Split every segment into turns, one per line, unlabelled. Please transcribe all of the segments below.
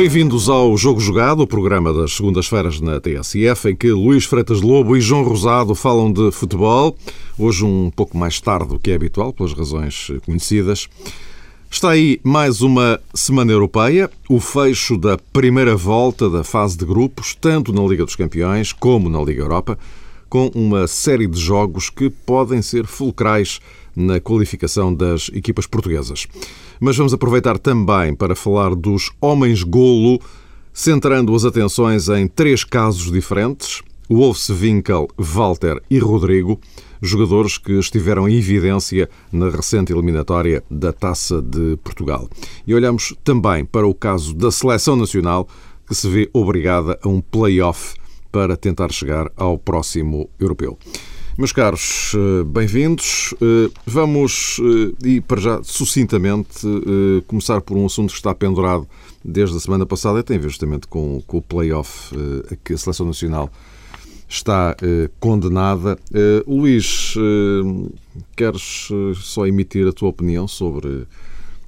Bem-vindos ao Jogo Jogado, o programa das segundas-feiras na TSF, em que Luís Freitas Lobo e João Rosado falam de futebol. Hoje um pouco mais tarde do que é habitual, pelas razões conhecidas. Está aí mais uma semana europeia, o fecho da primeira volta da fase de grupos, tanto na Liga dos Campeões como na Liga Europa, com uma série de jogos que podem ser fulcrais na qualificação das equipas portuguesas. Mas vamos aproveitar também para falar dos homens-golo, centrando as atenções em três casos diferentes: Wolfswinkel, Walter e Rodrigo, jogadores que estiveram em evidência na recente eliminatória da Taça de Portugal. E olhamos também para o caso da seleção nacional, que se vê obrigada a um play-off para tentar chegar ao próximo europeu. Meus caros, eh, bem-vindos. Eh, vamos, eh, e para já, sucintamente, começar por um assunto que está pendurado desde a semana passada e tem a ver justamente com, com o play-off a que a Seleção Nacional está condenada. Luís, queres só emitir a tua opinião sobre,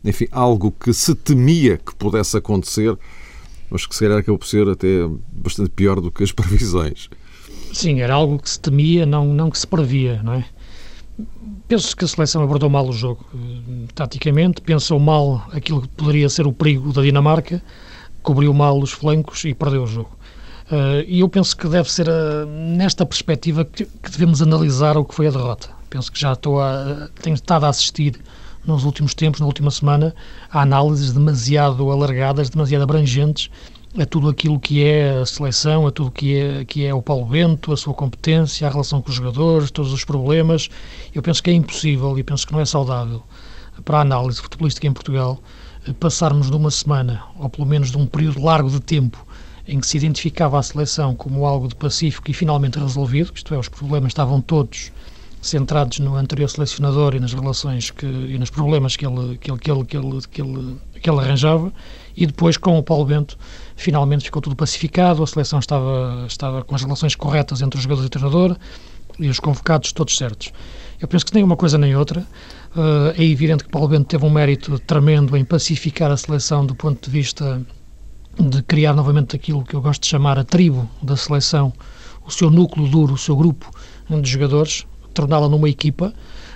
enfim, algo que se temia que pudesse acontecer, mas que se calhar acabou por ser até bastante pior do que as previsões?
Sim, era algo que se temia, não, não que se previa, não é? Penso que a seleção abordou mal o jogo, eh, taticamente, pensou mal aquilo que poderia ser o perigo da Dinamarca, cobriu mal os flancos e perdeu o jogo. Uh, e eu penso que deve ser uh, nesta perspectiva que, que, devemos analisar o que foi a derrota. Penso que já estou a, tenho estado a assistir nos últimos tempos, na última semana, a análises demasiado alargadas, demasiado abrangentes a tudo aquilo que é a seleção, a tudo que é, que é o Paulo Bento, a sua competência, a relação com os jogadores, todos os problemas. Eu penso que é impossível e penso que não é saudável para a análise futebolística em Portugal passarmos de uma semana, ou pelo menos de um período largo de tempo, em que se identificava a seleção como algo de pacífico e finalmente resolvido, isto é, os problemas estavam todos centrados no anterior selecionador e nas relações que, e nos problemas que ele, que ele, que ele, que ele, que ele, que ele arranjava, e depois com o Paulo Bento finalmente ficou tudo pacificado, a seleção estava, estava com as relações corretas entre os jogadores e o treinador e os convocados todos certos. Eu penso que nem uma coisa nem outra. Uh, é evidente que Paulo Bento teve um mérito tremendo em pacificar a seleção do ponto de vista de criar novamente aquilo que eu gosto de chamar a tribo da seleção, o seu núcleo duro, o seu grupo de jogadores, torná-la numa equipa,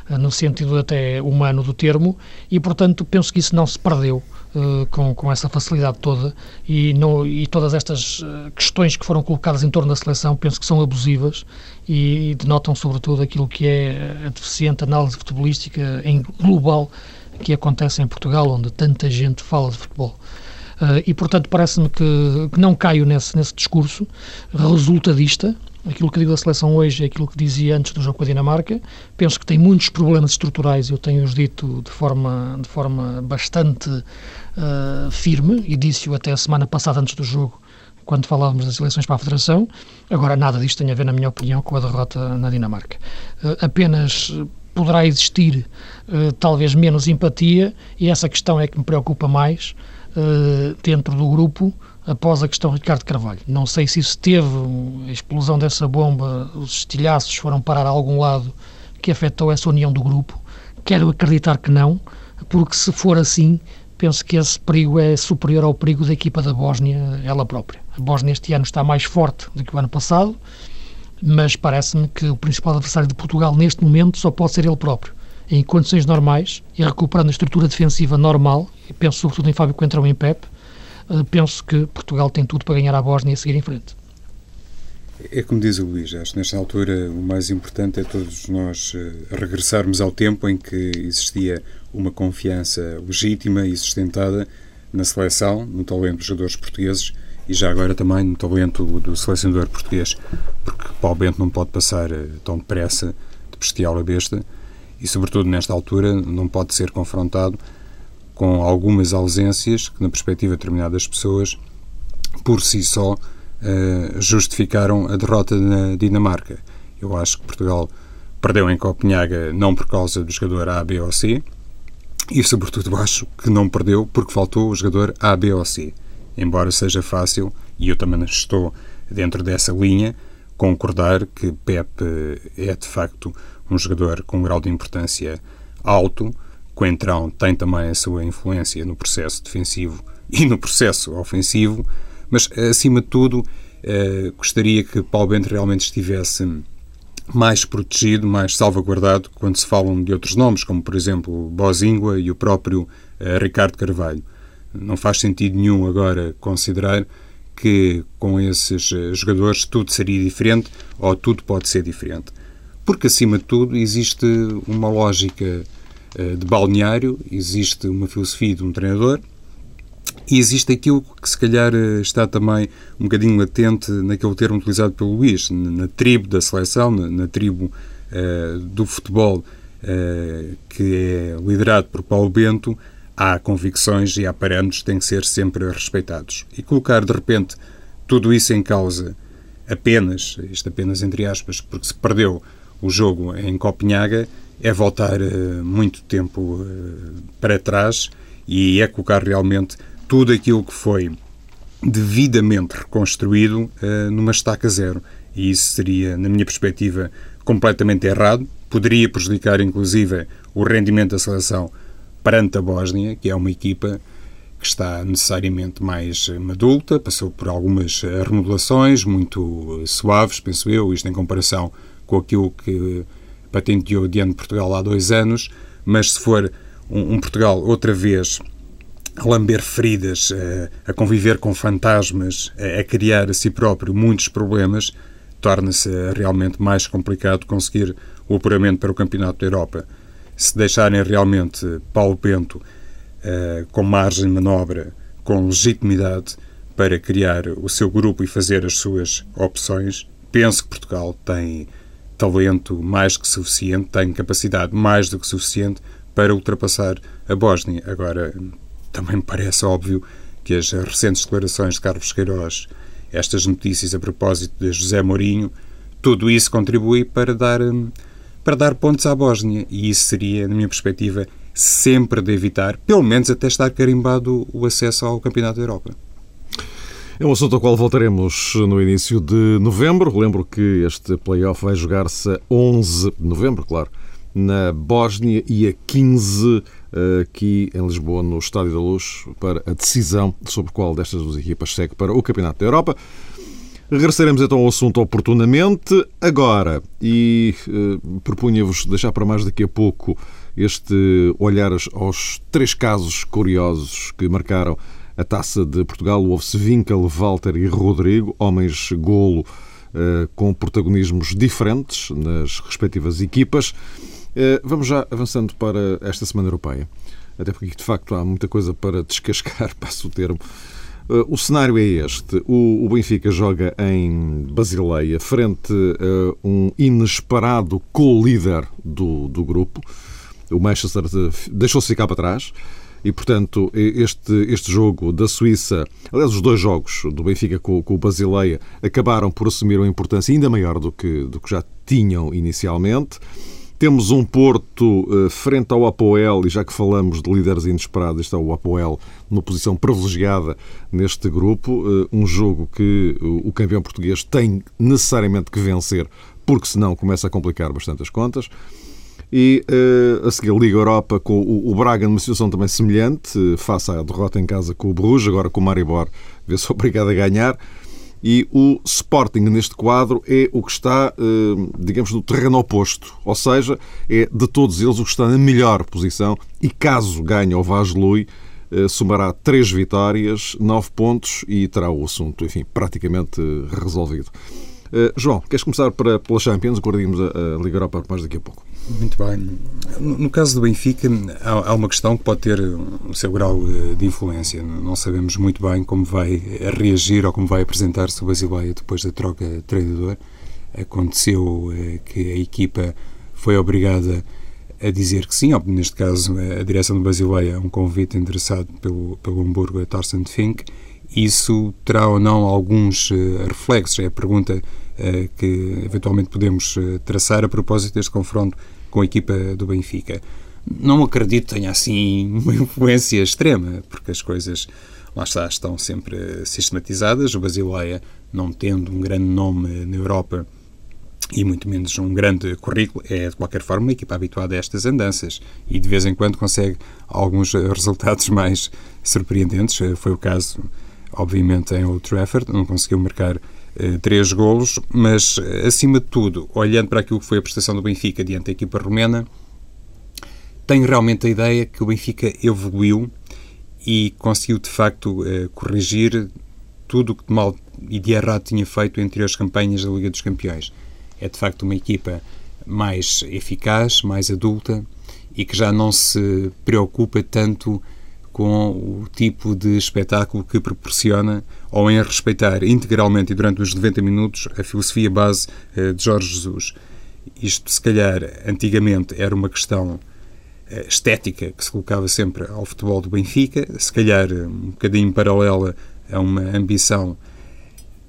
uh, no sentido até humano do termo, e portanto penso que isso não se perdeu. Uh, com, com essa facilidade toda e, no, e todas estas uh, questões que foram colocadas em torno da seleção penso que são abusivas e, e denotam sobretudo aquilo que é a deficiente análise futebolística em global que acontece em Portugal, onde tanta gente fala de futebol. Uh, e, portanto, parece-me que, que, não caio nesse, nesse discurso resultadista, Aquilo que digo da seleção hoje é aquilo que dizia antes do jogo com a Dinamarca. Penso que tem muitos problemas estruturais, eu tenho-os dito de forma, de forma bastante uh, firme, e disse-o até a semana passada antes do jogo, quando falávamos das eleições para a Federação. Agora, nada disto tem a ver, na minha opinião, com a derrota na Dinamarca. Uh, apenas poderá existir uh, talvez menos empatia, e essa questão é que me preocupa mais dentro do grupo após a questão Ricardo Carvalho. Não sei se isso teve a explosão dessa bomba, os estilhaços foram parar a algum lado que afetou essa união do grupo. Quero acreditar que não, porque se for assim, penso que esse perigo é superior ao perigo da equipa da Bósnia, ela própria. A Bósnia este ano está mais forte do que o ano passado, mas parece-me que o principal adversário de Portugal neste momento só pode ser ele próprio. Em condições normais e recuperando a estrutura defensiva normal, penso sobretudo em Fábio Coentrão e em Pepe, penso que Portugal tem tudo para ganhar a Bósnia e seguir em frente.
É como diz o Luís, acho que nesta altura o mais importante é todos nós uh, regressarmos ao tempo em que existia uma confiança legítima e sustentada na seleção, no talento dos jogadores portugueses e já agora também no talento do, do selecionador português, porque Paulo Bento não pode passar uh, tão depressa de bestial a besta e, sobretudo nesta altura, não pode ser confrontado com algumas ausências que, na perspectiva de determinadas pessoas, por si só, uh, justificaram a derrota na Dinamarca. Eu acho que Portugal perdeu em Copenhaga não por causa do jogador A, B ou C, e sobretudo acho que não perdeu porque faltou o jogador A, B ou C. Embora seja fácil, e eu também estou dentro dessa linha, concordar que Pep é de facto um jogador com um grau de importância alto, Coentrão tem também a sua influência no processo defensivo e no processo ofensivo, mas acima de tudo gostaria que Paulo Bento realmente estivesse mais protegido, mais salvaguardado quando se falam de outros nomes, como por exemplo Bozingua e o próprio uh, Ricardo Carvalho. Não faz sentido nenhum agora considerar que com esses uh, jogadores tudo seria diferente ou tudo pode ser diferente. Porque, acima de tudo, existe uma lógica de balneário, existe uma filosofia de um treinador e existe aquilo que se calhar eh, está também um bocadinho latente naquele termo utilizado pelo Luís, na tribo da seleção, na, na tribo uh, do futebol uh, que é liderado por Paulo Bento, há convicções e há parâmetros que têm que ser sempre respeitados. E colocar de repente tudo isso em causa apenas, isto apenas entre aspas, porque se perdeu o jogo em Copenhaga, é voltar uh, muito tempo para trás e é colocar realmente tudo aquilo que foi devidamente reconstruído uh, numa estaca zero. E isso seria, na minha perspectiva, completamente errado. Poderia prejudicar, inclusive, o rendimento da seleção perante a Bósnia, que é uma equipa que está necessariamente mais adulta, passou por algumas remodelações muito suaves, penso eu, isto em comparação com aquilo que patenteou diante de Portugal há dois anos, mas se for um, um Portugal outra vez a lamber feridas, a, a conviver com fantasmas, a, a, criar a si próprio muitos problemas, torna-se realmente mais complicado conseguir o apuramento para o Campeonato da Europa. Se deixarem realmente Paulo Bento com margem de manobra, com legitimidade para criar o seu grupo e fazer as suas opções, penso que Portugal tem talento mais que suficiente, tem capacidade mais do que suficiente para ultrapassar a Bósnia. Agora, também me parece óbvio que as recentes declarações de Carlos Queiroz, estas notícias a propósito de José Mourinho, tudo isso contribui para dar, hum, para dar pontos à Bósnia. E isso seria, na minha perspectiva, sempre de evitar, pelo menos até estar carimbado o acesso ao Campeonato da Europa.
É um assunto ao qual voltaremos no início de novembro. Lembro que este playoff vai jogar-se a 11 de novembro, claro, na Bósnia e a 15 aqui em Lisboa, no Estádio da Luz, para a decisão sobre qual destas duas equipas segue para o Campeonato da Europa. Regressaremos então ao assunto oportunamente agora e uh, propunha-vos deixar para mais daqui a pouco este olhar aos três casos curiosos que marcaram a taça de Portugal. Houve-se Walter e Rodrigo, homens golo uh, com protagonismos diferentes nas respectivas equipas. Eh, vamos já avançando para esta Semana Europeia, até porque de facto há muita coisa para descascar, passo o termo. Eh, o cenário é este: o Benfica joga em Basileia, frente a um inesperado co-líder do, do grupo. O Manchester deixou-se ficar para trás. E, portanto, este, este jogo da Suíça, aliás, os dois jogos do Benfica com, com o Basileia, acabaram por assumir uma importância ainda maior do que, do que já tinham inicialmente. Temos um Porto uh, frente ao Apoel, e já que falamos de líderes inesperados, está o Apoel numa posição privilegiada neste grupo. Uh, um jogo que o campeão português tem necessariamente que vencer, porque senão começa a complicar bastante as contas. E uh, a seguir, Liga Europa com o, o Braga numa situação também semelhante, face à derrota em casa com o Bruges, agora com o Maribor vê-se obrigado a ganhar. E o Sporting neste quadro é o que está, eh, digamos, no terreno oposto, ou seja, é de todos eles o que está na melhor posição. E caso ganhe o Vaslui, eh, somará três vitórias, nove pontos e terá o assunto, enfim, praticamente resolvido. Eh, João, queres começar para, pela Champions? Guardemos a, a Liga Europa mais daqui a pouco.
Muito bem. No caso do Benfica, há uma questão que pode ter o seu grau eh, de influência. Não sabemos muito bem como vai reagir ou como vai apresentar-se o Basileia depois da troca de treinador. Aconteceu eh, que a equipa foi obrigada a dizer que sim, neste caso a direção do Basileia, um convite endereçado pelo, pelo Hamburgo a Thorsten Fink. Isso terá ou não alguns eh, reflexos? É a pergunta que eventualmente podemos traçar a propósito deste confronto com a equipa do Benfica. Não acredito que tenha assim uma influência extrema, porque as coisas lá está, estão sempre sistematizadas. O Basileia, não tendo um grande nome na Europa, e muito menos um grande currículo, é de qualquer forma uma equipa habituada a estas andanças e de vez em quando consegue alguns resultados mais surpreendentes. Foi o caso, obviamente, em Old Trafford, não conseguiu marcar eh, três golos, mas acima de tudo, olhando para aquilo que foi a prestação do Benfica diante da equipa romena, tenho realmente a ideia que o Benfica evoluiu e conseguiu de facto eh, corrigir tudo o que de mal e de errado tinha feito entre as campanhas da Liga dos Campeões. É de facto uma equipa mais eficaz, mais adulta e que já não se preocupa tanto com o tipo de espetáculo que proporciona ou em respeitar integralmente e durante os 90 minutos a filosofia base eh, de Jorge Jesus. Isto, se calhar, antigamente era uma questão eh, estética que se colocava sempre ao futebol do Benfica, se calhar um bocadinho paralela a uma ambição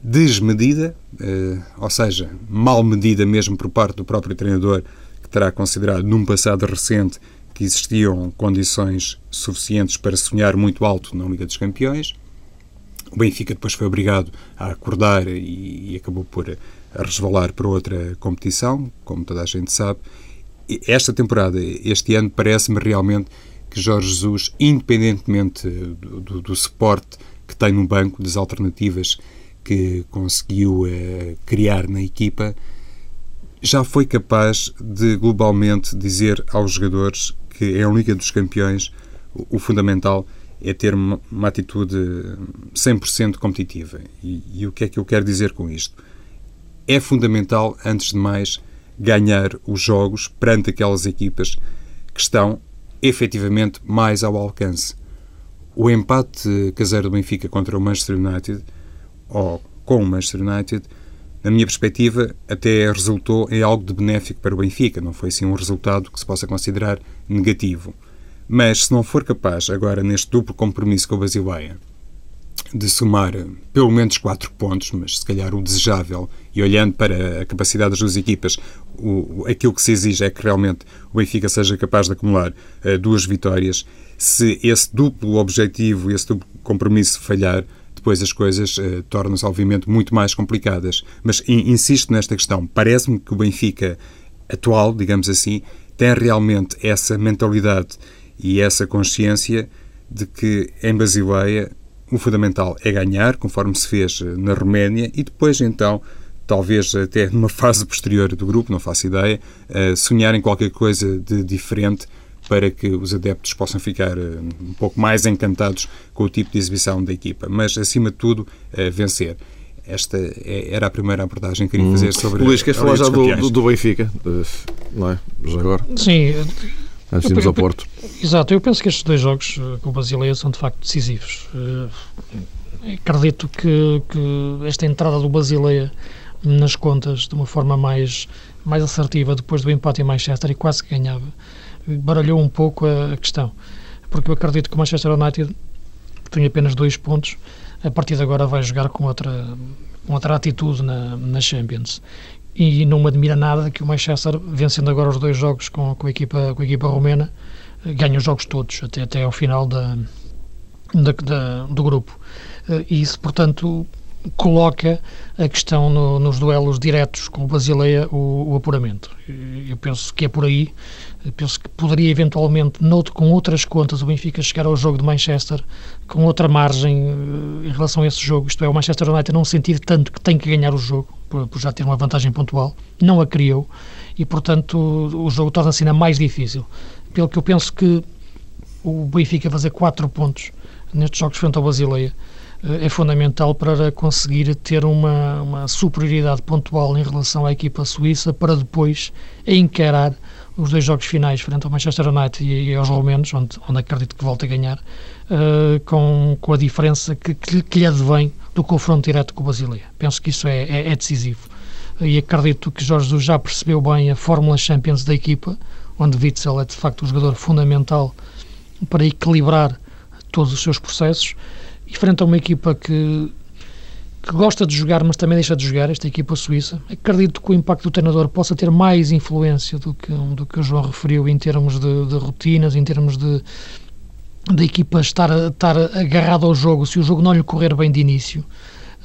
desmedida, eh, ou seja, mal medida mesmo por parte do próprio treinador, que terá considerado num passado recente que existiam condições suficientes para sonhar muito alto na Liga dos Campeões. O Benfica depois foi obrigado a acordar e, e acabou por resvalar para outra competição, como toda a gente sabe. Esta temporada, este ano, parece-me realmente que Jorge Jesus, independentemente do, do, do suporte que tem no banco, das alternativas que conseguiu eh, criar na equipa, já foi capaz de globalmente dizer aos jogadores que é a Liga dos Campeões o, o fundamental é ter uma, uma atitude 100% competitiva. E, e o que é que eu quero dizer com isto? É fundamental, antes de mais, ganhar os jogos perante aquelas equipas que estão efetivamente mais ao alcance. O empate caseiro do Benfica contra o Manchester United ou com o Manchester United, na minha perspectiva, até resultou em algo de benéfico para o Benfica. Não foi assim um resultado que se possa considerar negativo. Mas se não for capaz, agora neste duplo compromisso com a Basileia, de somar pelo menos quatro pontos, mas se calhar o desejável, e olhando para a capacidade das duas equipas, o, aquilo que se exige é que realmente o Benfica seja capaz de acumular uh, duas vitórias. Se esse duplo objetivo, esse duplo compromisso falhar, depois as coisas uh, tornam-se, obviamente, muito mais complicadas. Mas insisto nesta questão. Parece-me que o Benfica atual, digamos assim, tem realmente essa mentalidade e essa consciência de que em Basileia o fundamental é ganhar, conforme se fez eh, na Roménia, e depois então talvez até numa fase posterior do grupo, não faço ideia, uh, sonhar em qualquer coisa de diferente para que os adeptos possam ficar uh, um pouco mais encantados com o tipo de exibição da equipa. Mas, acima de tudo, vencer. Esta é, era a primeira abordagem que queria hum. fazer sobre
Luís, queres falar já do, do, do, Benfica? Não é? Já agora?
Sim.
Antes de irmos ao Porto.
Exato, eu penso que estes dois jogos eh, com o Basileia são de facto decisivos. acredito que, que esta entrada do Basileia nas contas de uma forma mais, mais assertiva depois do empate em Manchester e quase que ganhava baralhou um pouco a, a questão. Porque eu acredito que o Manchester United, que tem apenas dois pontos, a partir de agora vai jogar com outra, com outra atitude na, na Champions. E não me admira nada que o Manchester, vencendo agora os dois jogos com, com, a, equipa, com a equipa romena, ganhe os jogos todos, até, até ao final da, da, da do grupo. E isso, portanto, coloca a questão no, nos duelos diretos com o Basileia o, o, apuramento. Eu penso que é por aí. Eu penso que poderia eventualmente, noutro, com outras contas, o Benfica chegar ao jogo de Manchester com outra margem uh, em relação a esse jogo. Isto é, o Manchester United não sentir tanto que tem que ganhar o jogo, por, por já ter uma vantagem pontual. Não a criou e, portanto, o, o jogo torna-se ainda mais difícil. Pelo que eu penso que o Benfica fazer quatro pontos nestes jogos frente ao Basileia eh, é fundamental para conseguir ter uma, uma superioridade pontual em relação à equipa suíça para depois encarar os dois jogos finais frente ao Manchester United e, aos romenos, onde, onde acredito que volta a ganhar, uh, com, com a diferença que, que, que, lhe advém do confronto direto com o Basileia. Penso que isso é, é, é, decisivo. E acredito que Jorge Jesus já percebeu bem a Fórmula Champions da equipa, onde Witzel é de facto o jogador fundamental para equilibrar todos os seus processos e frente a uma equipa que, que gosta de jogar, mas também deixa de jogar, esta equipa suíça, acredito que o impacto do treinador possa ter mais influência do que, do que o João referiu em termos de, de rotinas, em termos de da equipa estar, estar agarrada ao jogo, se o jogo não lhe correr bem de início,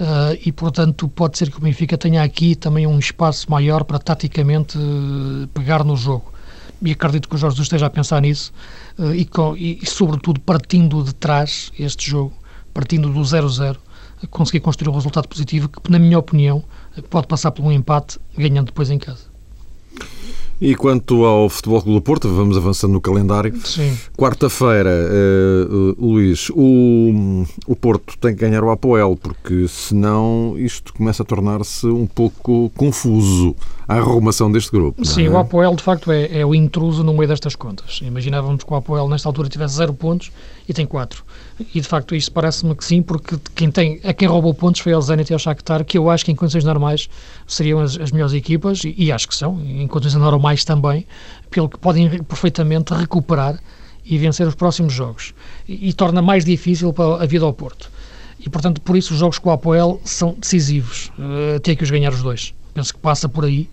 Uh, e, portanto, pode ser que o Benfica tenha aqui também um espaço maior para taticamente uh, pegar no jogo. E acredito que o Jorge Jesus esteja a pensar nisso uh, e, com, e, e, sobretudo, partindo de trás este jogo, partindo do 0-0, conseguir construir um resultado positivo que, na minha opinião, pode passar por um empate, ganhando depois em casa.
E quanto ao Futebol Clube do Porto, vamos avançando no calendário. Quarta-feira, uh, Luís, o, o Porto tem que ganhar o Apoel, porque senão isto começa a tornar-se um pouco confuso a arrumação deste grupo.
Sim,
é?
o Apoel de facto é, é, o intruso no meio destas contas. Imaginávamos que o Apoel nesta altura tivesse zero pontos e tem quatro. E de facto isto parece-me que sim, porque quem tem, a quem roubou pontos foi ao Zenit e ao Shakhtar, que eu acho que em condições normais seriam as, as melhores equipas, e, e, acho que são, em condições normais também, pelo que podem perfeitamente recuperar e vencer os próximos jogos. E, e torna mais difícil a vida ao Porto. E portanto, por isso os jogos com o Apoel são decisivos. Uh, que os ganhar os dois. Penso que passa por aí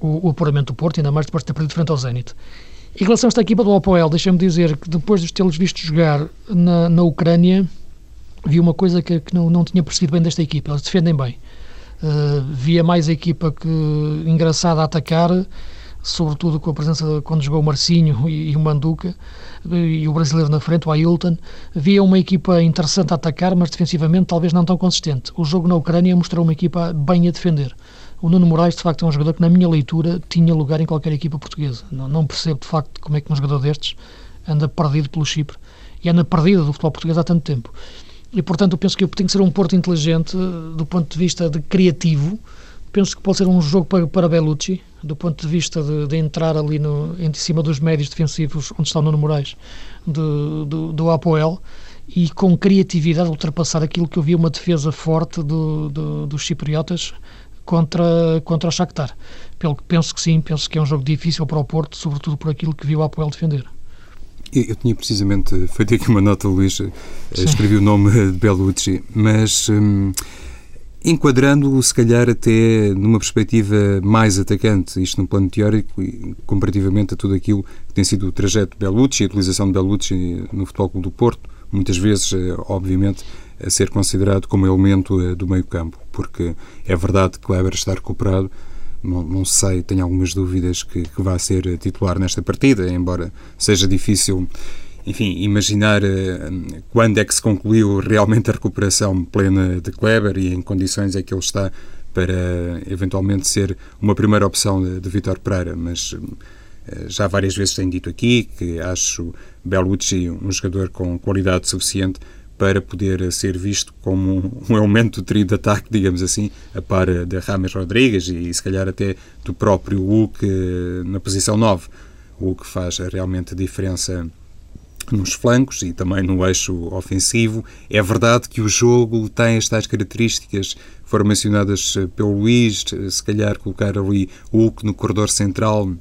o, o apuramento do Porto, ainda mais depois de ter perdido frente ao Zenit. Em relação a esta equipa do Apoel, deixa-me dizer que depois de tê-los visto jogar na, na Ucrânia, vi uma coisa que, que não, não tinha percebido bem desta equipa. Eles defendem bem. Uh, via mais a equipa que engraçada a atacar, sobretudo com a presença quando jogou o Marcinho e, e o Manduca e o brasileiro na frente, o Ailton. Via uma equipa interessante a atacar, mas defensivamente talvez não tão consistente. O jogo na Ucrânia mostrou uma equipa bem a defender o Nuno Moraes, de facto, é um jogador que, na minha leitura, tinha lugar em qualquer equipa portuguesa. Não, não percebo, de facto, como é que um jogador destes anda perdido pelo Chipre e anda perdido do futebol português há tanto tempo. E, portanto, eu penso que tem que ser um Porto inteligente do ponto de vista de criativo. Penso que pode ser um jogo para, para Bellucci, do ponto de vista de, de entrar ali no, em cima dos médios defensivos, onde está o Nuno Moraes, do, do, do Apoel, e com criatividade ultrapassar aquilo que eu vi uma defesa forte do, do, dos cipriotas, contra, contra o Shakhtar. Pelo que penso que sim, penso que é um jogo difícil para o Porto, sobretudo por aquilo que viu o Apoel defender.
Eu tinha precisamente feito aqui uma nota, Luís, eh, escrevi o nome de Bellucci, mas hum, enquadrando-o, se calhar, até numa perspectiva mais atacante, isto no plano teórico, e comparativamente a tudo aquilo que tem sido o trajeto de Bellucci, a utilização de Bellucci no Futebol Clube do Porto, muitas vezes, eh, obviamente, a ser considerado como elemento eh, do meio-campo, porque é verdade que Kleber está recuperado. Não, não sei, tenho algumas dúvidas que, que vá ser eh, titular nesta partida, embora seja difícil, enfim, imaginar uh, quando é que se concluiu realmente a recuperação plena de Kleber e em condições é que ele está para eventualmente ser uma primeira opção de, de Vitor Pereira, mas já várias vezes tenho dito aqui que acho Bellucci um jogador com qualidade suficiente para poder ser visto como um elemento do trio de ataque, digamos assim, a par de Rames Rodrigues e se calhar até do próprio Hulk eh, na posição 9. O Hulk faz realmente diferença nos flancos e também no eixo ofensivo. É verdade que o jogo tem as tais características foram mencionadas eh, pelo Luís, eh, se calhar colocar ali o Hulk no corredor central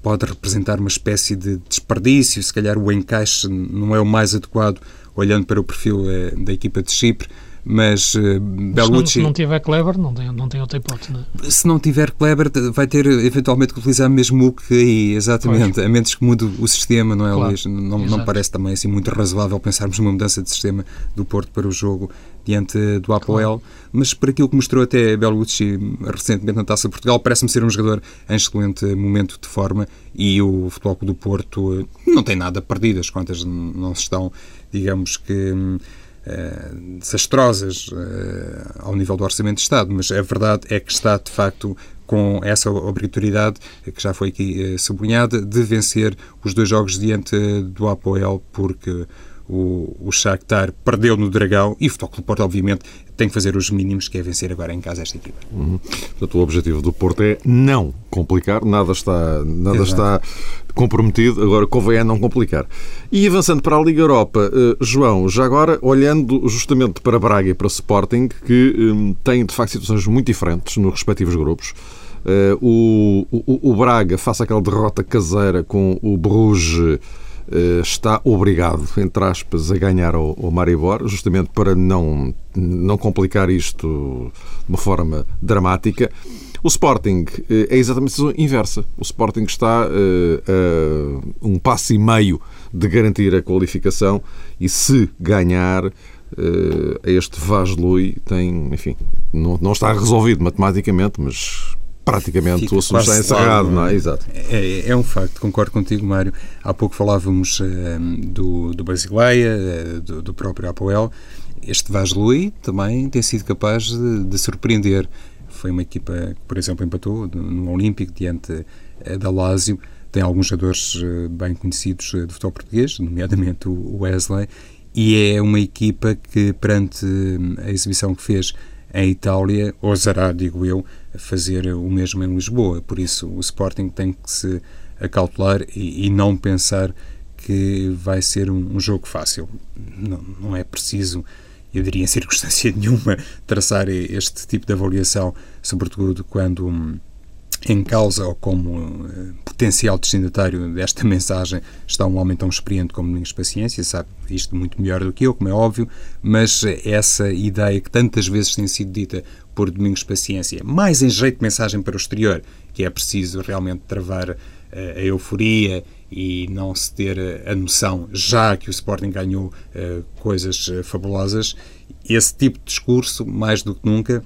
pode representar uma espécie de desperdício, se calhar o encaixe não é o mais adequado olhando para o perfil eh, da equipa de Chipre, mas uh, Bellucci...
Se não, se não tiver Kleber, não tem, não tem outra hipótese,
é? Se não tiver Kleber, vai ter eventualmente que utilizar mesmo o que aí, exatamente, pois. a menos que mude o sistema, não é, claro. Luís? Não, não parece também assim muito razoável pensarmos numa mudança de sistema do Porto para o jogo diante do Apoel, claro. mas por aquilo que mostrou até Bellucci recentemente na Taça de Portugal, parece-me ser um jogador em excelente momento de forma e o Futebol do Porto eh, não tem nada perdido, as contas não se estão digamos que, uh, desastrosas uh, ao nível do Orçamento de Estado, mas a verdade é que está, de facto, com essa obrigatoriedade, que já foi aqui uh, sublinhada, de vencer os dois jogos diante do Apoel, porque o, o Shakhtar perdeu no Dragão e o Futebol Clube Porto, obviamente, tem que fazer os mínimos, que é vencer agora em casa esta equipa.
Uhum. Portanto, o objetivo do Porto é não complicar, nada está, nada está comprometido, agora convém é não complicar. E avançando para a Liga Europa, uh, João, já agora olhando justamente para Braga e para Sporting, que um, têm de facto situações muito diferentes nos respectivos grupos. Uh, o, o, o Braga, face àquela derrota caseira com o Bruges eh, está obrigado, entre aspas, a ganhar ao, ao Maribor, justamente para não, não complicar isto de uma forma dramática. O Sporting uh, é exatamente a inversa. O Sporting está uh, um passo e meio de garantir a qualificação e se ganhar este Vaz Lui tem, enfim, não, não está resolvido matematicamente, mas praticamente Fica o assunto está encerrado, não é? Exato.
É, é, um facto, concordo contigo, Mário. Há pouco falávamos uh, do, do Basileia, uh, do, do, próprio Apoel. Este Vaz Lui também tem sido capaz de, de, surpreender. Foi uma equipa que, por exemplo, empatou no Olímpico diante uh, da Lazio. Tem alguns jogadores bem conhecidos do futebol português, nomeadamente o Wesley, e é uma equipa que, perante a exibição que fez em Itália, ousará, digo eu, fazer o mesmo em Lisboa. Por isso, o Sporting tem que se acautelar e, e não pensar que vai ser um, um jogo fácil. Não, não, é preciso, eu diria, em circunstância nenhuma, traçar este tipo de avaliação, sobretudo quando. Hum, em causa ou como uh, potencial destinatário desta mensagem está um homem tão experiente como Domingos Paciência, sabe isto muito melhor do que eu, como é óbvio, mas essa ideia que tantas vezes tem sido dita por Domingos Paciência, mais em jeito de mensagem para o exterior, que é preciso realmente travar uh, a euforia e não se ter a noção, já que o Sporting ganhou uh, coisas fabulosas, esse tipo de discurso, mais do que nunca,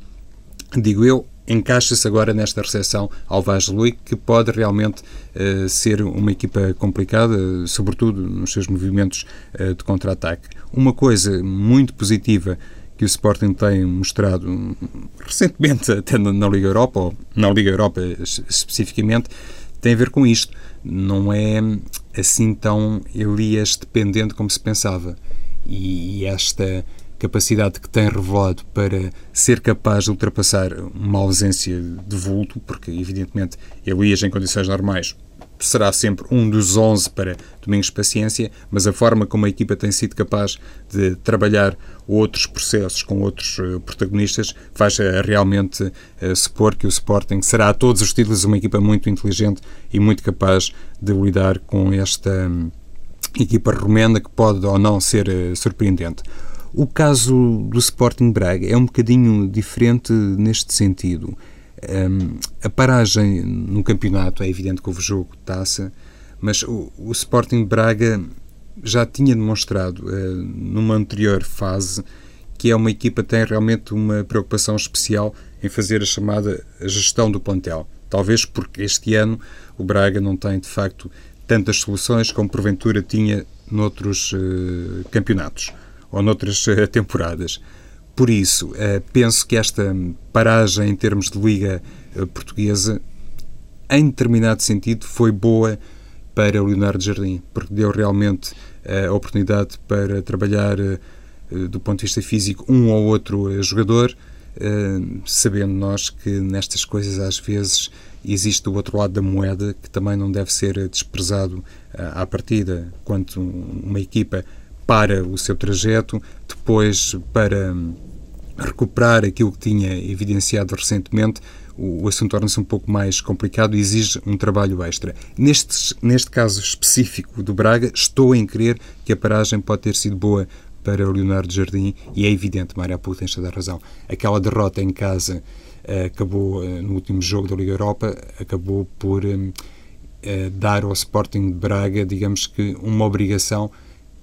digo eu, encaixa-se agora nesta recepção ao Vaz Lui, que pode realmente uh, ser uma equipa complicada, sobretudo nos seus movimentos uh, de contra-ataque. Uma coisa muito positiva que o Sporting tem mostrado um, recentemente até na, Liga Europa, ou na Liga Europa especificamente, tem a ver com isto. Não é assim tão Elias dependente como se pensava. E esta capacidade que tem revelado para ser capaz de ultrapassar uma ausência de vulto, porque evidentemente Elias em condições normais será sempre um dos 11 para Domingos Paciência, mas a forma como a equipa tem sido capaz de trabalhar outros processos com outros uh, protagonistas faz realmente uh, supor que o Sporting será a todos os títulos uma equipa muito inteligente e muito capaz de lidar com esta um, equipa romena que pode ou não ser surpreendente. O caso do Sporting Braga é um bocadinho diferente neste sentido. Um, a paragem no campeonato, é evidente que houve jogo de taça, mas o, o Sporting Braga já tinha demonstrado uh, numa anterior fase que é uma equipa que tem realmente uma preocupação especial em fazer a chamada gestão do plantel. Talvez porque este ano o Braga não tem de facto tantas soluções como porventura tinha noutros uh, campeonatos ou noutras uh, temporadas. Por isso, uh, penso que esta paragem em termos de liga uh, portuguesa, em determinado sentido, foi boa para o Leonardo Jardim, porque deu realmente a oportunidade para trabalhar do ponto de vista físico um ou outro jogador, sabendo nós que nestas coisas às vezes existe o outro lado da moeda que também não deve ser desprezado à partida, quanto uma equipa para o seu trajeto, depois para recuperar aquilo que tinha evidenciado recentemente, o, assunto torna-se um pouco mais complicado e exige um trabalho extra. Neste, neste caso específico do Braga, estou em crer que a paragem pode ter sido boa para o Leonardo Jardim e é evidente, Mário Apu tens toda a razão. Aquela derrota em casa uh, acabou, uh, no último jogo da Liga Europa, acabou por uh, dar ao Sporting de Braga, digamos que, uma obrigação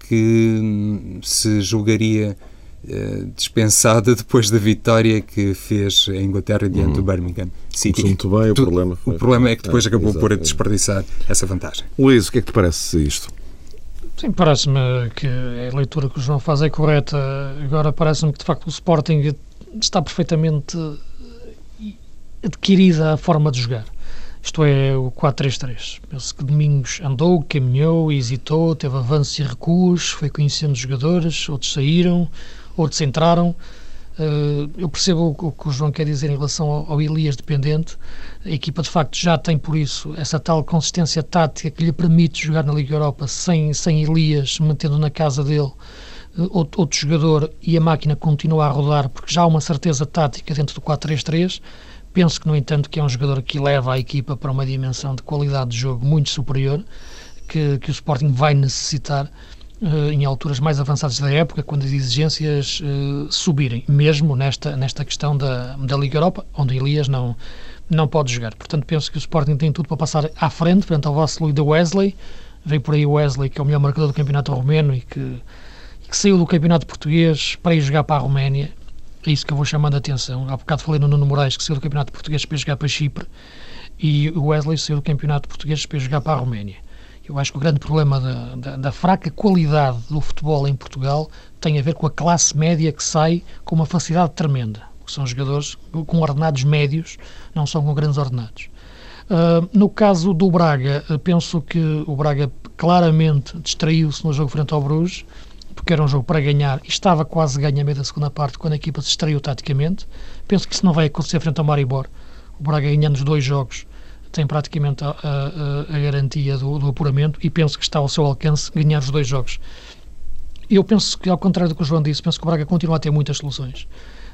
que se julgaria uh, dispensada depois da vitória que fez a Inglaterra diante uhum. do Birmingham
City. Muito bem, o problema
foi... O problema é que depois ah, acabou exatamente. por desperdiçar essa vantagem.
Luís, o que é que te parece isto?
Sim, parece-me que a leitura que o João faz é correta. Agora parece-me que de facto o Sporting está perfeitamente adquirida a forma de jogar. Isto é o 4-3-3. Penso que Domingos andou, caminhou, hesitou, teve avanços e recuos, foi conhecendo jogadores, outros saíram, outros entraram. Uh, eu percebo o que o João quer dizer em relação ao, Elias dependente. A equipa, de facto, já tem por isso essa tal consistência tática que lhe permite jogar na Liga Europa sem, sem Elias, mantendo na casa dele outro, outro jogador e a máquina continua a rodar, porque já há uma certeza tática dentro do 4-3-3 Penso que, no entanto, que é um jogador que leva a equipa para uma dimensão de qualidade de jogo muito superior, que, que o Sporting vai necessitar uh, em alturas mais avançadas da época, quando as exigências uh, subirem, mesmo nesta, nesta questão da, da Liga Europa, onde Elias não, não pode jogar. Portanto, penso que o Sporting tem tudo para passar à frente, frente ao Vassili de Wesley. Veio por aí o Wesley, que é o melhor marcador do campeonato romeno e que, e que saiu do campeonato português para ir jogar para a Roménia. É isso que eu vou chamando a atenção. Há bocado falei no Nuno Moraes, que saiu do campeonato português para jogar para Chipre, e o Wesley saiu do campeonato português para jogar para a Roménia. Eu acho que o grande problema da, da, da, fraca qualidade do futebol em Portugal tem a ver com a classe média que sai com uma facilidade tremenda. São jogadores com ordenados médios, não são com grandes ordenados. Uh, no caso do Braga, penso que o Braga claramente distraiu-se no jogo frente ao Bruges, porque era um jogo para ganhar e estava quase ganho a meio da segunda parte quando a equipa se distraiu taticamente. Penso que isso não vai acontecer frente ao Maribor. O Braga ganhando os dois jogos tem praticamente a, a, a garantia do, do, apuramento e penso que está ao seu alcance ganhar os dois jogos. Eu penso que, ao contrário do que o João disse, penso que o Braga continua a ter muitas soluções.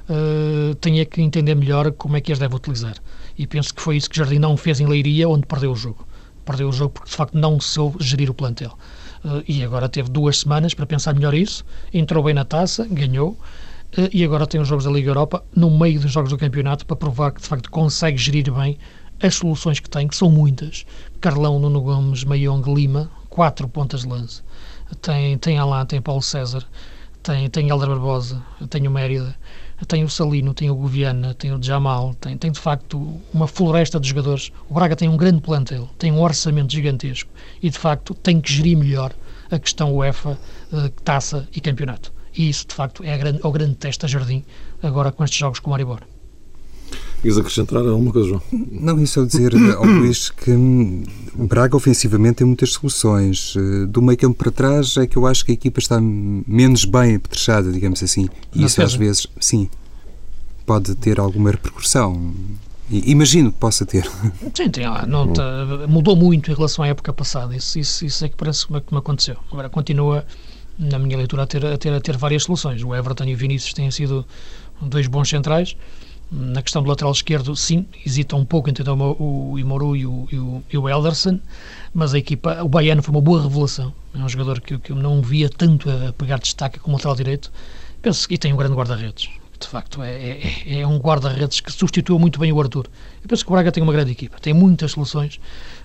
Uh, tem é que entender melhor como é que as deve utilizar. E penso que foi isso que Jardim não fez em Leiria, onde perdeu o jogo. Perdeu o jogo porque, de facto, não soube gerir o plantel. Uh, e agora teve duas semanas para pensar melhor isso, entrou bem na taça, ganhou, uh, e agora tem os jogos da Liga Europa no meio dos jogos do campeonato para provar que, de facto, consegue gerir bem as soluções que tem, que são muitas. Carlão, Nuno Gomes, Mayong, Lima, quatro pontas de lance. Tem, tem Alain, tem Paulo César, tem, tem Barbosa, tem o Mérida, tem o Salino, tem o Goviana, tem o Jamal, tem, tem de facto uma floresta de jogadores. O Braga tem um grande plantel, tem um orçamento gigantesco e de facto tem que gerir melhor a questão UEFA, uh, taça e campeonato. E isso de facto é, grande, é o grande teste a Jardim agora com estes jogos com o Maribor.
Quis acrescentar alguma coisa, João?
Não, isso ao dizer ao Luís que hum, o Braga ofensivamente tem muitas soluções. Eh, do meio campo para trás é que eu acho que a equipa está menos bem apetrechada, digamos assim. E isso às vezes, sim, pode ter alguma repercussão. Imagino que possa ter.
Sim, tem, não, tá, mudou muito em relação à época passada. Isso, isso, isso é que parece que me aconteceu. Agora continua, na minha leitura, a ter, a ter, a ter várias soluções. O Everton e o Vinícius têm sido dois bons centrais. Na questão do lateral esquerdo, sim, hesita um pouco entre o, Imoru e o, e o, e o Elderson, mas a equipa, o Baiano foi uma boa revelação. É um jogador que, que eu não via tanto a pegar destaque como lateral direito. Penso que tem um grande guarda-redes. De facto, é, é, é um guarda-redes que substituiu muito bem o Arthur. Eu penso que o Braga tem uma grande equipa, tem muitas soluções.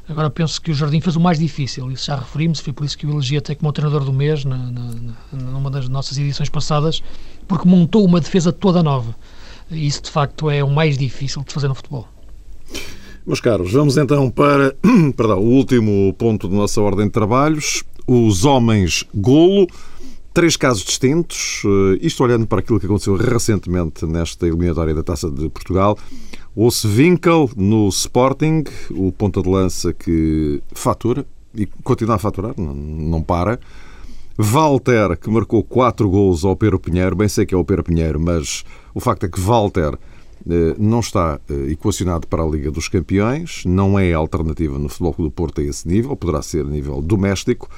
Agora penso que o Jardim fez o mais difícil, isso já referimos, foi por isso que o elegi até como treinador do mês, na, na, numa das nossas edições passadas, porque montou uma defesa toda nova isso, de facto, é o mais difícil de fazer no futebol.
Meus caros, vamos então para perdão, o último ponto da nossa ordem de trabalhos: os homens golo. Três casos distintos, eh, isto olhando para aquilo que aconteceu recentemente nesta eliminatória da Taça de Portugal. O Winkel no Sporting, o ponta de lança que fatura e continua a faturar, não, não para. Walter, que marcou quatro gols ao Pedro Pinheiro, bem sei que é o Pedro Pinheiro, mas o facto é que Walter eh, não está eh, equacionado para a Liga dos Campeões, não é alternativa no Futebol do Porto a esse nível, poderá ser a nível doméstico.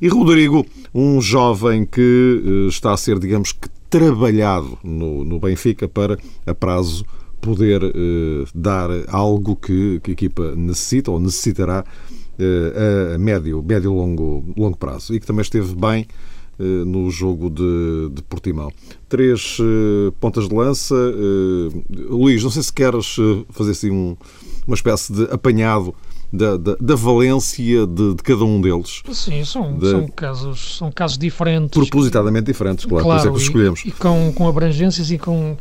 E Rodrigo, um jovem que eh, está a ser, digamos que, trabalhado no, no Benfica para, a prazo, poder dar algo que, que a equipa necessita ou necessitará a médio, médio longo, longo prazo e que também esteve bem uh, no jogo de, de Portimão. Três uh, pontas de lança. Luís, não sei se queres fazer assim um, uma espécie de apanhado da, da, da, valência de, de, cada um deles.
Sim, são, de... são, casos, são casos diferentes.
Propositadamente diferentes, claro, claro por isso é que os escolhemos.
E, e com, com abrangências e com,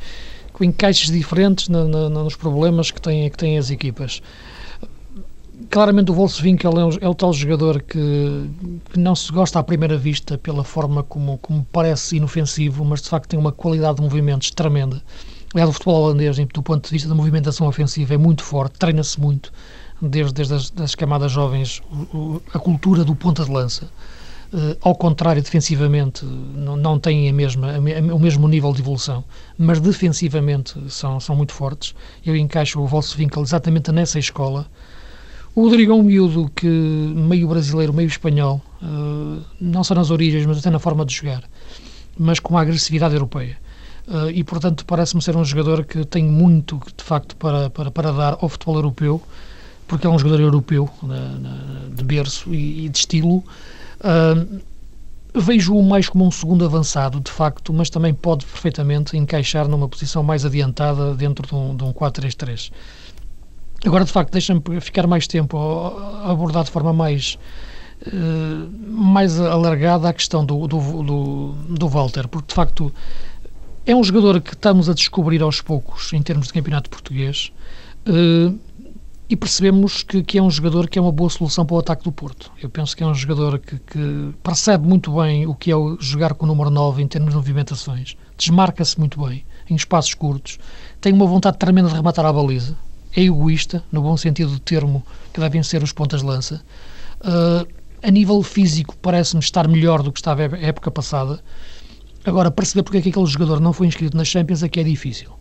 com encaixes diferentes na, na, nos problemas que têm, que têm as equipas claramente o Wolfswinkel é, o, é o tal jogador que, que, não se gosta à primeira vista pela forma como, como parece inofensivo, mas de facto tem uma qualidade de movimentos tremenda. Aliás, o futebol holandês, do ponto de vista da movimentação ofensiva, é muito forte, treina-se muito, desde, desde as das camadas jovens, a cultura do ponta de lança. Uh, ao contrário, defensivamente, não, não têm a mesma, a, o mesmo nível de evolução, mas defensivamente são, são muito fortes. Eu encaixo o Wolfswinkel exatamente nessa escola, o Rodrigo é um miúdo que, meio brasileiro, meio espanhol, uh, não só nas origens, mas até na forma de jogar, mas com a agressividade europeia. Uh, e, portanto, parece-me ser um jogador que tem muito, de facto, para, para, para dar ao futebol europeu, porque é um jogador europeu, de, de berço e, e, de estilo. Uh, Vejo-o mais como um segundo avançado, de facto, mas também pode perfeitamente encaixar numa posição mais adiantada dentro de um, de um 4-3-3. Agora, de facto, deixa-me ficar mais tempo a abordar de forma mais, uh, mais alargada a questão do, do, do, do Walter, porque de facto é um jogador que estamos a descobrir aos poucos em termos de campeonato português. Uh, e percebemos que, que, é um jogador que é uma boa solução para o ataque do Porto. Eu penso que é um jogador que, que percebe muito bem o que é jogar com o número 9 em termos de movimentações, desmarca-se muito bem em espaços curtos, tem uma vontade tremenda de rematar a baliza, é egoísta, no bom sentido do termo, que devem ser os pontas-lança. Uh, a nível físico, parece-me estar melhor do que estava a época passada. Agora, perceber porque é que aquele jogador não foi inscrito nas Champions é que é difícil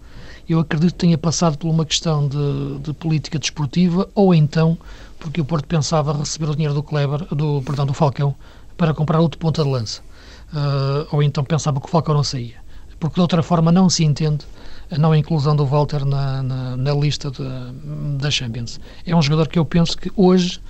eu acredito que tenha passado por uma questão de, de, política desportiva ou então porque o Porto pensava receber o dinheiro do Kleber, do, perdão, do Falcão para comprar outro ponta de lança. Uh, ou então pensava que o Falcão não saía. Porque de outra forma não se entende a não inclusão do Walter na, na, na lista da Champions. É um jogador que eu penso que hoje,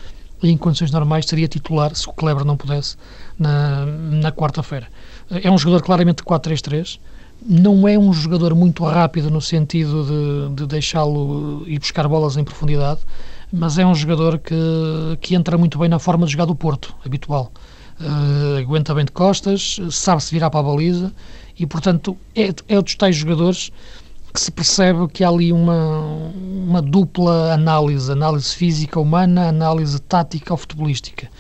em condições normais, seria titular se o Kleber não pudesse na, na quarta-feira. É um jogador claramente de 4-3-3 não é um jogador muito rápido no sentido de, de deixá-lo ir buscar bolas em profundidade, mas é um jogador que, que entra muito bem na forma de jogar do Porto, habitual. Uh, aguenta bem de costas, sabe-se virar para a baliza e, portanto, é, é dos tais jogadores que se percebe que há ali uma, uma dupla análise, análise física humana, análise tática ou futebolística.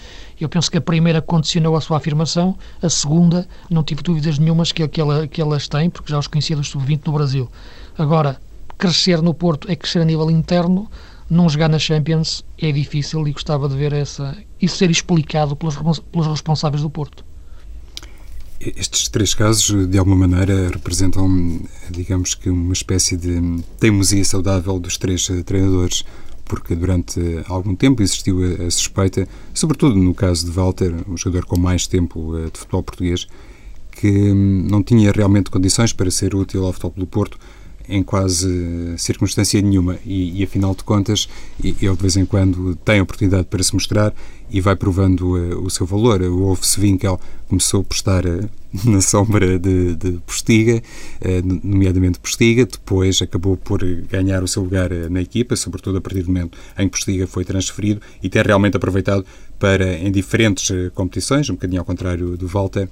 Eu penso que a primeira condicionou a sua afirmação, a segunda, não tive dúvidas nenhumas que, que, ela, que elas têm, porque já os conhecia do Sub-20 no Brasil. Agora, crescer no Porto é crescer a nível interno, não jogar na Champions é difícil e gostava de ver essa, isso ser explicado pelos, pelos responsáveis do Porto.
Estes três casos, de alguma maneira, representam, digamos que, uma espécie de teimosia saudável dos três eh, treinadores porque durante algum tempo existiu a, suspeita, sobretudo no caso de Walter, um jogador com mais tempo eh, de futebol português, que hum, não tinha realmente condições para ser útil ao futebol do Porto em quase circunstância nenhuma. E, e, afinal de contas ele de vez em quando tem oportunidade para se mostrar e vai provando uh, o seu valor. O Wolf Winkel começou por estar uh, na sombra de, de Postiga, uh, nomeadamente Postiga, depois acabou por ganhar o seu lugar na equipa, sobretudo a partir do momento em que Postiga foi transferido e ter realmente aproveitado para, em diferentes competições, um bocadinho ao contrário do Walter,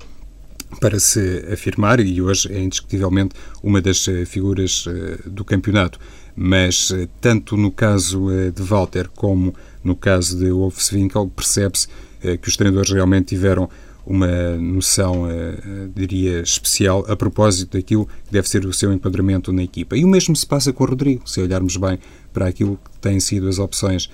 para se afirmar e hoje é indiscutivelmente uma das figuras do campeonato. Mas tanto no caso de Walter como no caso de Wolfswinkel percebe-se que os treinadores realmente tiveram uma noção, diria, especial a propósito daquilo que deve ser o seu enquadramento na equipa. E o mesmo se passa com o Rodrigo, se olharmos bem para aquilo que têm sido as opções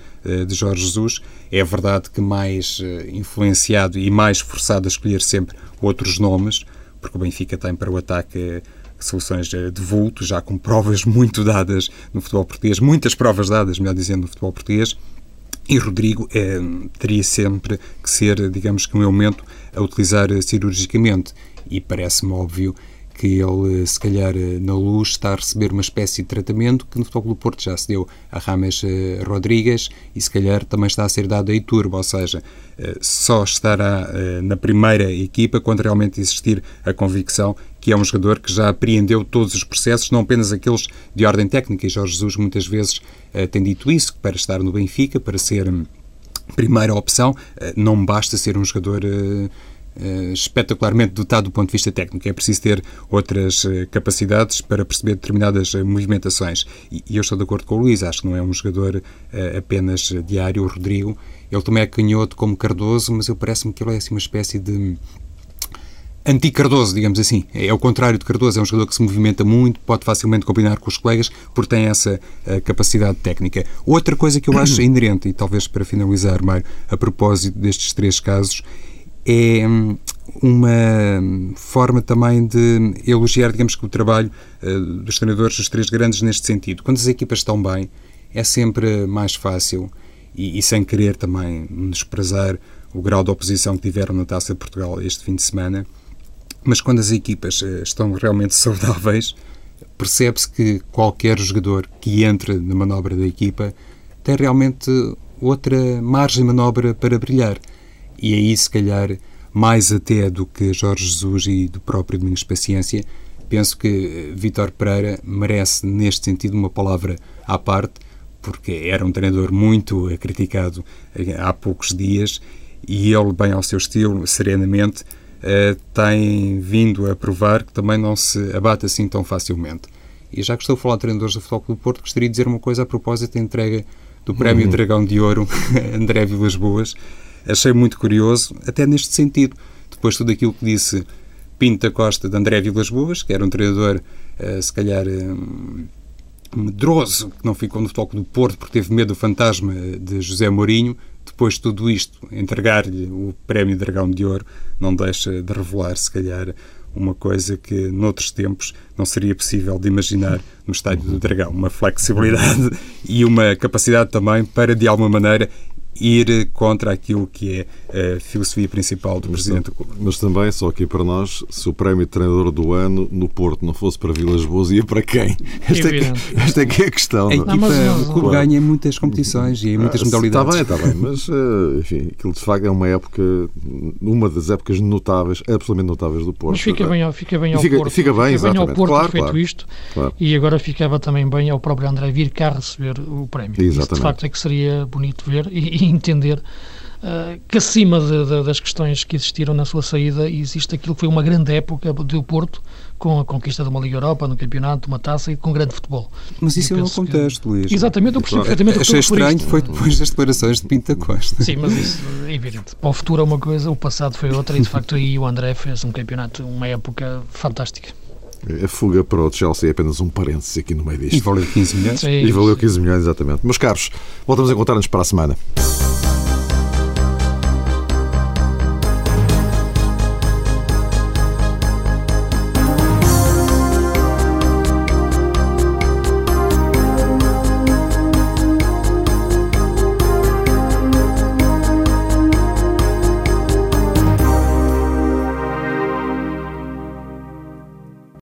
de Jorge Jesus. É verdade que mais influenciado e mais forçado a escolher sempre outros nomes, porque o Benfica tem para o ataque soluções de vulto, já com provas muito dadas no futebol português, muitas provas dadas, melhor dizendo, no futebol português. E Rodrigo é, teria sempre que ser, digamos que, um elemento a utilizar cirurgicamente. E parece-me óbvio que ele, se calhar, na luz, está a receber uma espécie de tratamento que no Futebol do Porto já se deu a Rames eh, Rodrigues e, se calhar, também está a ser dado a Iturbo, ou seja, eh, só estará eh, na primeira equipa quando realmente existir a convicção que é um jogador que já apreendeu todos os processos, não apenas aqueles de ordem técnica, e Jorge Jesus muitas vezes tem dito isso, que para estar no Benfica, para ser hum, primeira opção, não basta ser um jogador Uh, espetacularmente dotado do ponto de vista técnico. É preciso ter outras uh, capacidades para perceber determinadas uh, movimentações. E, eu estou de acordo com o Luís, acho que não é um jogador apenas diário. O Rodrigo, ele também é canhoto como Cardoso, mas eu parece-me que ele é assim uma espécie de anti-Cardoso, digamos assim. É o contrário de Cardoso, é um jogador que se movimenta muito, pode facilmente combinar com os colegas, porque tem essa capacidade técnica. Outra coisa que eu acho inerente, e talvez para finalizar, Mário, a propósito destes três casos, é hum, uma forma também de elogiar, digamos que, o trabalho uh, dos treinadores dos três grandes neste sentido. Quando as equipas estão bem, é sempre mais fácil e, e, sem querer também desprezar o grau de oposição que tiveram na Taça de Portugal este fim de semana, mas quando as equipas uh, estão realmente saudáveis, percebe-se que qualquer jogador que entre na manobra da equipa tem realmente outra margem de manobra para brilhar. E aí, se calhar, mais até do que Jorge Jesus e do próprio Domingos Paciência, penso que Vítor Pereira merece, neste sentido, uma palavra à parte, porque era um treinador muito criticado há poucos dias e ele, bem ao seu estilo, serenamente, tem vindo a provar que também não se abate assim tão facilmente. E já que estou a falar de treinadores do Futebol Clube do Porto, gostaria de dizer uma coisa a propósito da entrega do Prémio uhum. Dragão de Ouro André Vilas Boas. Achei muito curioso, até neste sentido, depois de tudo aquilo que disse Pinto da Costa de André Vilas Boas, que era um treinador, uh, se calhar, um, medroso, que não ficou no Futebol do Porto porque teve medo do fantasma de José Mourinho, depois de tudo isto, entregar-lhe o Prémio Dragão de Ouro não deixa de revelar, se calhar, uma coisa que noutros tempos não seria possível de imaginar no Estádio do Dragão. Uma flexibilidade e uma capacidade também para, de alguma maneira, ir contra aquilo que é a filosofia principal do mas, Presidente do Clube.
Mas também, só aqui para nós, se o prémio de treinador do ano no Porto não fosse para Vilas Boas, ia para quem? Esta, é, que, esta é que é a questão. A
é? equipa do Clube claro. ganha em muitas competições e em muitas ah, modalidades.
Está bem, está bem, mas eh, enfim, aquilo de facto é uma época, uma das épocas notáveis, absolutamente notáveis do Porto.
Mas fica bem ao, fica bem ao
fica,
Porto.
Fica bem, fica bem ao
Porto
claro,
feito claro, isto claro. e agora ficava também bem ao próprio André vir cá receber o prémio. Exatamente. Isso, de facto é que seria bonito ver e, e entender Uh, que acima de, de, das questões que existiram na sua saída existe aquilo que foi uma grande época do Porto com a conquista de uma Liga Europa, no campeonato, uma taça e com grande futebol.
Mas isso é um contexto, que... Luís.
Exatamente, eu percebo perfeitamente o
que Achei estranho foi depois das declarações de Pinta Costa.
Sim, mas isso é evidente. Para o futuro é uma coisa, o passado foi outra e de facto aí o André fez um campeonato, uma época fantástica.
A fuga para o Chelsea é apenas um parênteses aqui no meio disto.
E valeu 15 milhões. Sim,
e valeu 15 milhões, exatamente. Meus caros, voltamos a encontrar-nos para a semana.